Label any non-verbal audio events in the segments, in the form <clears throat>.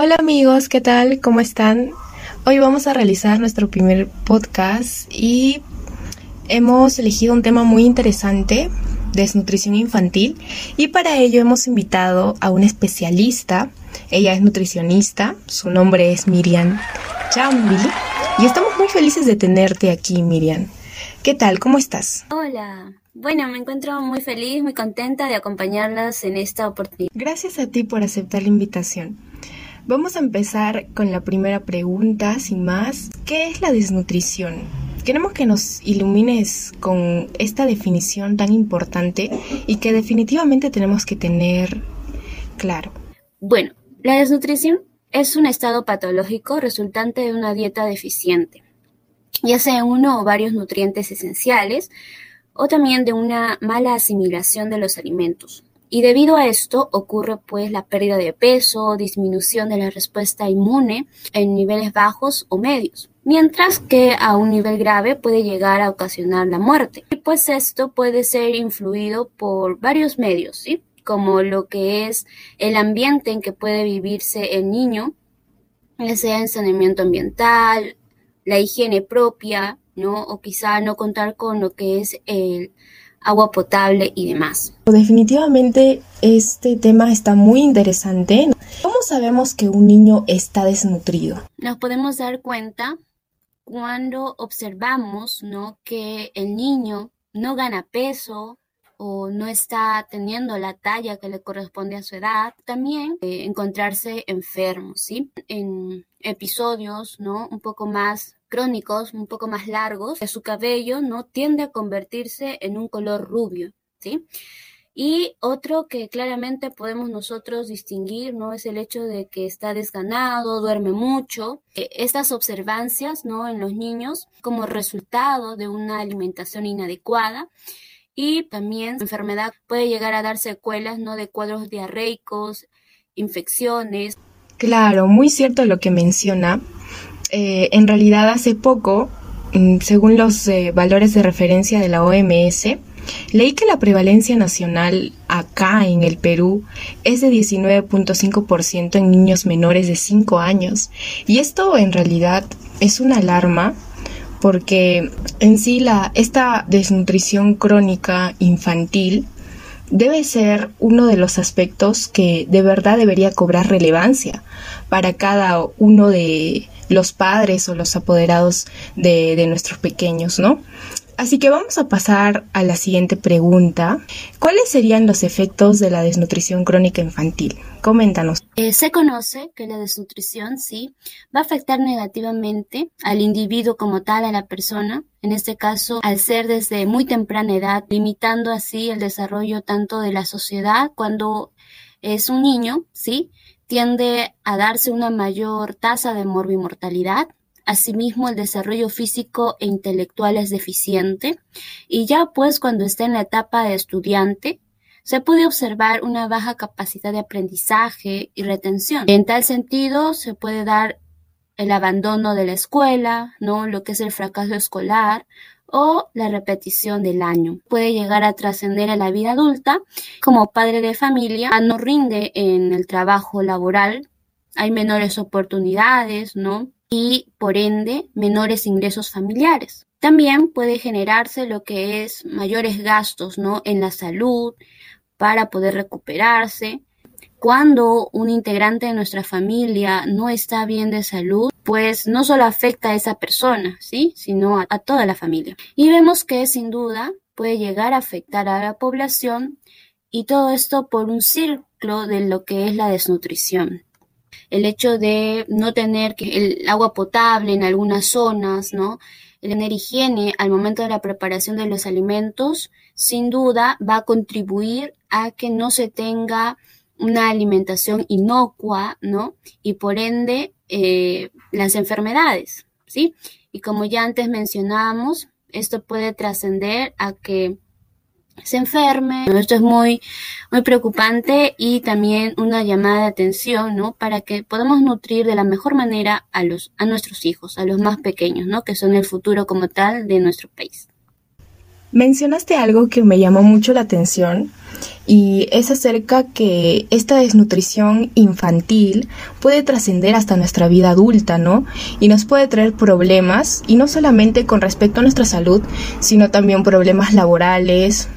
Hola amigos, ¿qué tal? ¿Cómo están? Hoy vamos a realizar nuestro primer podcast y hemos elegido un tema muy interesante, desnutrición infantil, y para ello hemos invitado a una especialista. Ella es nutricionista, su nombre es Miriam Chambi y estamos muy felices de tenerte aquí, Miriam. ¿Qué tal? ¿Cómo estás? Hola. Bueno, me encuentro muy feliz, muy contenta de acompañarlas en esta oportunidad. Gracias a ti por aceptar la invitación. Vamos a empezar con la primera pregunta, sin más. ¿Qué es la desnutrición? Queremos que nos ilumines con esta definición tan importante y que definitivamente tenemos que tener claro. Bueno, la desnutrición es un estado patológico resultante de una dieta deficiente, ya sea uno o varios nutrientes esenciales, o también de una mala asimilación de los alimentos. Y debido a esto ocurre pues la pérdida de peso, disminución de la respuesta inmune en niveles bajos o medios, mientras que a un nivel grave puede llegar a ocasionar la muerte. Y pues esto puede ser influido por varios medios, ¿sí? como lo que es el ambiente en que puede vivirse el niño, ya sea en saneamiento ambiental, la higiene propia, ¿no? O quizá no contar con lo que es el agua potable y demás. Definitivamente este tema está muy interesante. ¿Cómo sabemos que un niño está desnutrido? Nos podemos dar cuenta cuando observamos ¿no? que el niño no gana peso o no está teniendo la talla que le corresponde a su edad. También eh, encontrarse enfermo, ¿sí? En episodios, ¿no? Un poco más crónicos, un poco más largos, su cabello no tiende a convertirse en un color rubio, ¿sí? Y otro que claramente podemos nosotros distinguir, ¿no? Es el hecho de que está desganado, duerme mucho. Estas observancias, ¿no? En los niños como resultado de una alimentación inadecuada y también la enfermedad puede llegar a dar secuelas, ¿no? De cuadros diarreicos, infecciones. Claro, muy cierto lo que menciona. Eh, en realidad hace poco, mm, según los eh, valores de referencia de la OMS, leí que la prevalencia nacional acá en el Perú es de 19.5% en niños menores de 5 años. Y esto en realidad es una alarma porque en sí la, esta desnutrición crónica infantil debe ser uno de los aspectos que de verdad debería cobrar relevancia para cada uno de los padres o los apoderados de, de nuestros pequeños, ¿no? Así que vamos a pasar a la siguiente pregunta. ¿Cuáles serían los efectos de la desnutrición crónica infantil? Coméntanos. Eh, se conoce que la desnutrición, sí, va a afectar negativamente al individuo como tal, a la persona, en este caso, al ser desde muy temprana edad, limitando así el desarrollo tanto de la sociedad cuando es un niño, sí, tiende a darse una mayor tasa de morbimortalidad, Asimismo, el desarrollo físico e intelectual es deficiente y ya pues cuando está en la etapa de estudiante, se puede observar una baja capacidad de aprendizaje y retención. En tal sentido, se puede dar el abandono de la escuela, ¿no? Lo que es el fracaso escolar o la repetición del año. Puede llegar a trascender a la vida adulta. Como padre de familia, no rinde en el trabajo laboral, hay menores oportunidades, ¿no? Y por ende menores ingresos familiares. También puede generarse lo que es mayores gastos ¿no? en la salud para poder recuperarse. Cuando un integrante de nuestra familia no está bien de salud, pues no solo afecta a esa persona, ¿sí? sino a, a toda la familia. Y vemos que sin duda puede llegar a afectar a la población y todo esto por un ciclo de lo que es la desnutrición el hecho de no tener el agua potable en algunas zonas, ¿no? El tener higiene al momento de la preparación de los alimentos, sin duda va a contribuir a que no se tenga una alimentación inocua, ¿no? Y por ende, eh, las enfermedades, ¿sí? Y como ya antes mencionábamos, esto puede trascender a que se enferme. Esto es muy, muy preocupante y también una llamada de atención, ¿no? Para que podamos nutrir de la mejor manera a los, a nuestros hijos, a los más pequeños, ¿no? Que son el futuro como tal de nuestro país. Mencionaste algo que me llamó mucho la atención y es acerca que esta desnutrición infantil puede trascender hasta nuestra vida adulta, ¿no? Y nos puede traer problemas, y no solamente con respecto a nuestra salud, sino también problemas laborales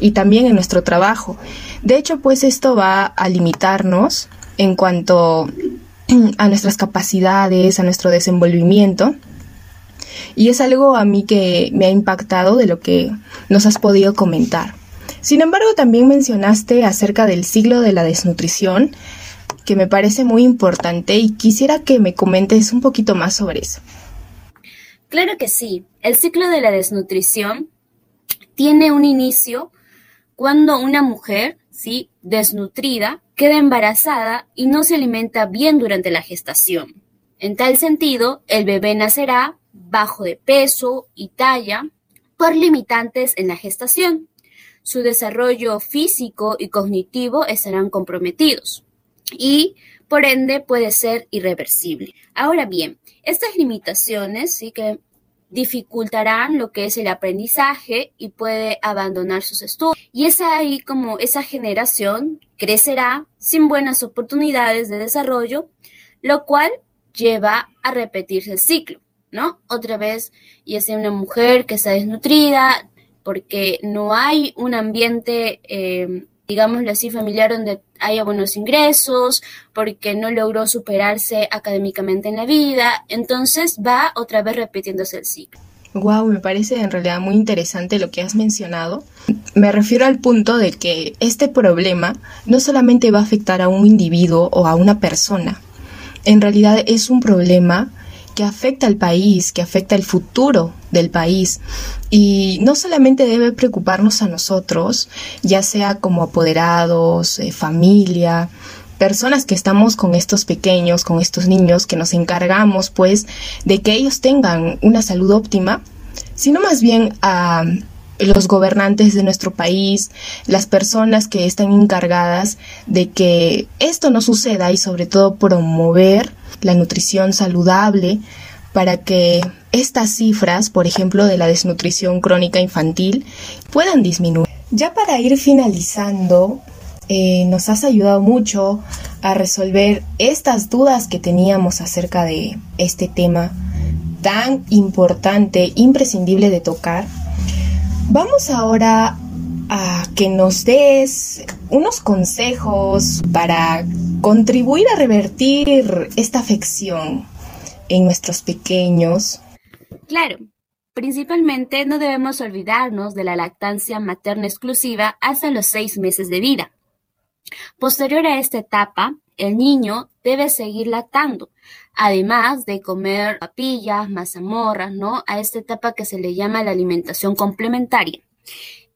y también en nuestro trabajo. De hecho, pues esto va a limitarnos en cuanto <clears throat> a nuestras capacidades, a nuestro desenvolvimiento. Y es algo a mí que me ha impactado de lo que nos has podido comentar. Sin embargo, también mencionaste acerca del ciclo de la desnutrición, que me parece muy importante y quisiera que me comentes un poquito más sobre eso. Claro que sí. El ciclo de la desnutrición tiene un inicio cuando una mujer, ¿sí? desnutrida, queda embarazada y no se alimenta bien durante la gestación. En tal sentido, el bebé nacerá bajo de peso y talla por limitantes en la gestación su desarrollo físico y cognitivo estarán comprometidos y por ende puede ser irreversible. Ahora bien, estas limitaciones sí que dificultarán lo que es el aprendizaje y puede abandonar sus estudios. Y es ahí como esa generación crecerá sin buenas oportunidades de desarrollo, lo cual lleva a repetirse el ciclo, ¿no? Otra vez, y es una mujer que está desnutrida, porque no hay un ambiente, eh, digámoslo así, familiar donde haya buenos ingresos, porque no logró superarse académicamente en la vida, entonces va otra vez repitiéndose el ciclo. Wow, me parece en realidad muy interesante lo que has mencionado. Me refiero al punto de que este problema no solamente va a afectar a un individuo o a una persona, en realidad es un problema que afecta al país, que afecta el futuro del país. Y no solamente debe preocuparnos a nosotros, ya sea como apoderados, eh, familia, personas que estamos con estos pequeños, con estos niños, que nos encargamos pues de que ellos tengan una salud óptima, sino más bien a los gobernantes de nuestro país, las personas que están encargadas de que esto no suceda y sobre todo promover la nutrición saludable para que estas cifras, por ejemplo, de la desnutrición crónica infantil, puedan disminuir. Ya para ir finalizando, eh, nos has ayudado mucho a resolver estas dudas que teníamos acerca de este tema tan importante, imprescindible de tocar. Vamos ahora a que nos des unos consejos para contribuir a revertir esta afección en nuestros pequeños. Claro, principalmente no debemos olvidarnos de la lactancia materna exclusiva hasta los seis meses de vida. Posterior a esta etapa, el niño debe seguir lactando, además de comer papillas, mazamorras, ¿no? A esta etapa que se le llama la alimentación complementaria.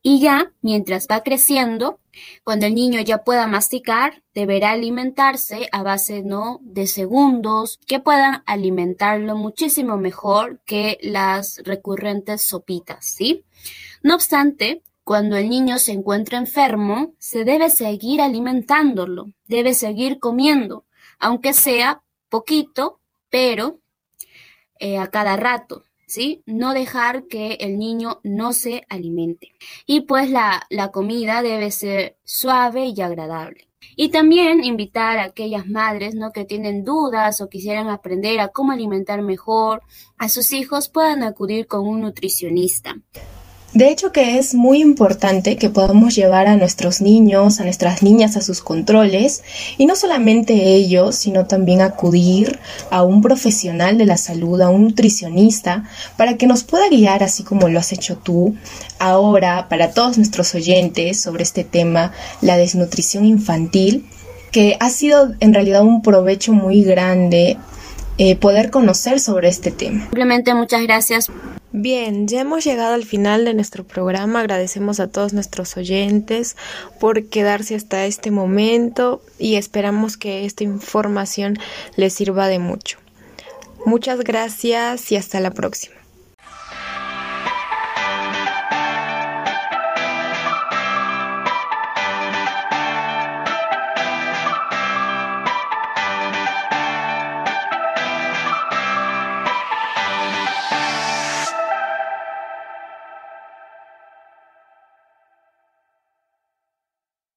Y ya, mientras va creciendo, cuando el niño ya pueda masticar, deberá alimentarse a base no de segundos que puedan alimentarlo muchísimo mejor que las recurrentes sopitas, ¿sí? No obstante, cuando el niño se encuentra enfermo, se debe seguir alimentándolo, debe seguir comiendo, aunque sea poquito, pero eh, a cada rato, ¿sí? No dejar que el niño no se alimente. Y pues la, la comida debe ser suave y agradable. Y también invitar a aquellas madres ¿no? que tienen dudas o quisieran aprender a cómo alimentar mejor a sus hijos puedan acudir con un nutricionista. De hecho que es muy importante que podamos llevar a nuestros niños, a nuestras niñas a sus controles y no solamente ellos, sino también acudir a un profesional de la salud, a un nutricionista, para que nos pueda guiar así como lo has hecho tú ahora para todos nuestros oyentes sobre este tema, la desnutrición infantil, que ha sido en realidad un provecho muy grande eh, poder conocer sobre este tema. Simplemente muchas gracias Bien, ya hemos llegado al final de nuestro programa. Agradecemos a todos nuestros oyentes por quedarse hasta este momento y esperamos que esta información les sirva de mucho. Muchas gracias y hasta la próxima.